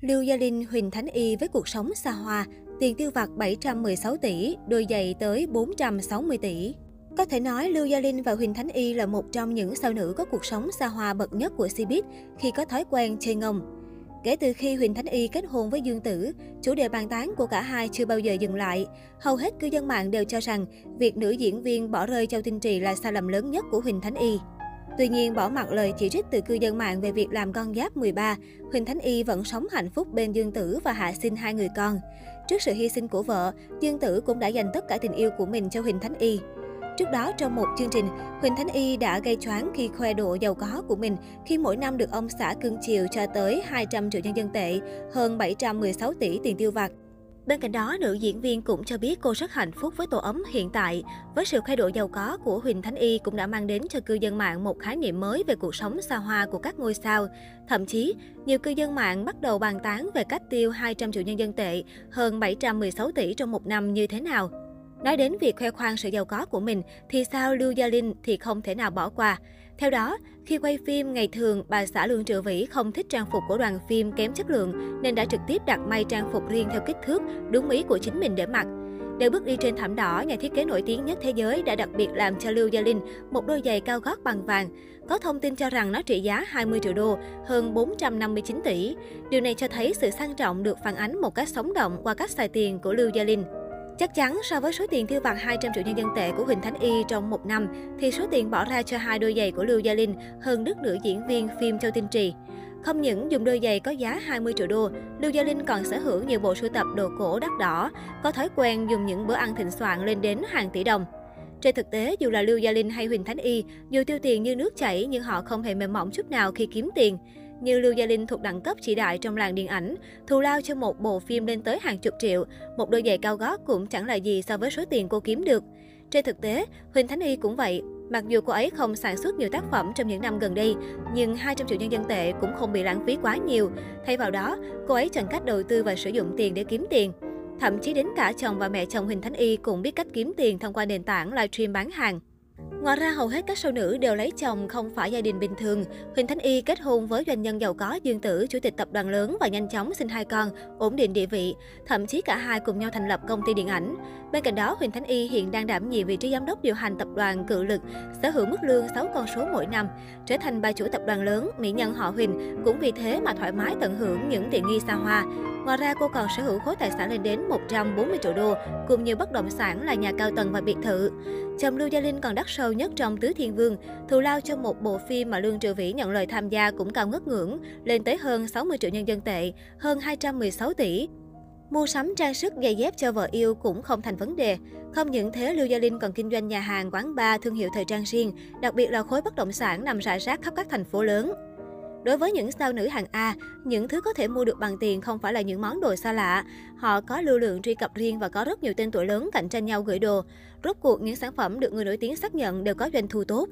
Lưu Gia Linh, Huỳnh Thánh Y với cuộc sống xa hoa, tiền tiêu vặt 716 tỷ, đôi giày tới 460 tỷ. Có thể nói Lưu Gia Linh và Huỳnh Thánh Y là một trong những sao nữ có cuộc sống xa hoa bậc nhất của Cbiz khi có thói quen chơi ngông. Kể từ khi Huỳnh Thánh Y kết hôn với Dương Tử, chủ đề bàn tán của cả hai chưa bao giờ dừng lại. Hầu hết cư dân mạng đều cho rằng việc nữ diễn viên bỏ rơi Châu Tinh Trì là sai lầm lớn nhất của Huỳnh Thánh Y. Tuy nhiên, bỏ mặc lời chỉ trích từ cư dân mạng về việc làm con giáp 13, Huỳnh Thánh Y vẫn sống hạnh phúc bên Dương Tử và hạ sinh hai người con. Trước sự hy sinh của vợ, Dương Tử cũng đã dành tất cả tình yêu của mình cho Huỳnh Thánh Y. Trước đó, trong một chương trình, Huỳnh Thánh Y đã gây choáng khi khoe độ giàu có của mình khi mỗi năm được ông xã cưng chiều cho tới 200 triệu nhân dân tệ, hơn 716 tỷ tiền tiêu vặt. Bên cạnh đó, nữ diễn viên cũng cho biết cô rất hạnh phúc với tổ ấm hiện tại. Với sự thay đổi giàu có của Huỳnh Thánh Y cũng đã mang đến cho cư dân mạng một khái niệm mới về cuộc sống xa hoa của các ngôi sao. Thậm chí, nhiều cư dân mạng bắt đầu bàn tán về cách tiêu 200 triệu nhân dân tệ, hơn 716 tỷ trong một năm như thế nào. Nói đến việc khoe khoang sự giàu có của mình, thì sao Lưu Gia Linh thì không thể nào bỏ qua. Theo đó, khi quay phim ngày thường, bà xã Lương Triệu Vĩ không thích trang phục của đoàn phim kém chất lượng nên đã trực tiếp đặt may trang phục riêng theo kích thước, đúng ý của chính mình để mặc. Để bước đi trên thảm đỏ, nhà thiết kế nổi tiếng nhất thế giới đã đặc biệt làm cho Lưu Gia Linh một đôi giày cao gót bằng vàng. Có thông tin cho rằng nó trị giá 20 triệu đô, hơn 459 tỷ. Điều này cho thấy sự sang trọng được phản ánh một cách sống động qua cách xài tiền của Lưu Gia Linh. Chắc chắn so với số tiền tiêu vặt 200 triệu nhân dân tệ của Huỳnh Thánh Y trong một năm, thì số tiền bỏ ra cho hai đôi giày của Lưu Gia Linh hơn đức nữ diễn viên phim Châu Tinh Trì. Không những dùng đôi giày có giá 20 triệu đô, Lưu Gia Linh còn sở hữu nhiều bộ sưu tập đồ cổ đắt đỏ, có thói quen dùng những bữa ăn thịnh soạn lên đến hàng tỷ đồng. Trên thực tế, dù là Lưu Gia Linh hay Huỳnh Thánh Y, dù tiêu tiền như nước chảy nhưng họ không hề mềm mỏng chút nào khi kiếm tiền như Lưu Gia Linh thuộc đẳng cấp chỉ đại trong làng điện ảnh, thù lao cho một bộ phim lên tới hàng chục triệu, một đôi giày cao gót cũng chẳng là gì so với số tiền cô kiếm được. Trên thực tế, Huỳnh Thánh Y cũng vậy. Mặc dù cô ấy không sản xuất nhiều tác phẩm trong những năm gần đây, nhưng 200 triệu nhân dân tệ cũng không bị lãng phí quá nhiều. Thay vào đó, cô ấy chọn cách đầu tư và sử dụng tiền để kiếm tiền. Thậm chí đến cả chồng và mẹ chồng Huỳnh Thánh Y cũng biết cách kiếm tiền thông qua nền tảng livestream bán hàng. Ngoài ra, hầu hết các sao nữ đều lấy chồng không phải gia đình bình thường. Huỳnh Thánh Y kết hôn với doanh nhân giàu có Dương Tử, chủ tịch tập đoàn lớn và nhanh chóng sinh hai con, ổn định địa vị. Thậm chí cả hai cùng nhau thành lập công ty điện ảnh. Bên cạnh đó, Huỳnh Thánh Y hiện đang đảm nhiệm vị trí giám đốc điều hành tập đoàn Cự Lực, sở hữu mức lương 6 con số mỗi năm, trở thành bà chủ tập đoàn lớn, mỹ nhân họ Huỳnh cũng vì thế mà thoải mái tận hưởng những tiện nghi xa hoa. Ngoài ra, cô còn sở hữu khối tài sản lên đến 140 triệu đô, cùng nhiều bất động sản là nhà cao tầng và biệt thự. Chồng Lưu Gia Linh còn đắt sâu nhất trong Tứ Thiên Vương, thù lao cho một bộ phim mà Lương Triệu Vĩ nhận lời tham gia cũng cao ngất ngưỡng, lên tới hơn 60 triệu nhân dân tệ, hơn 216 tỷ. Mua sắm trang sức giày dép cho vợ yêu cũng không thành vấn đề. Không những thế, Lưu Gia Linh còn kinh doanh nhà hàng, quán bar, thương hiệu thời trang riêng, đặc biệt là khối bất động sản nằm rải rác khắp các thành phố lớn. Đối với những sao nữ hàng A, những thứ có thể mua được bằng tiền không phải là những món đồ xa lạ. Họ có lưu lượng truy cập riêng và có rất nhiều tên tuổi lớn cạnh tranh nhau gửi đồ. Rốt cuộc, những sản phẩm được người nổi tiếng xác nhận đều có doanh thu tốt.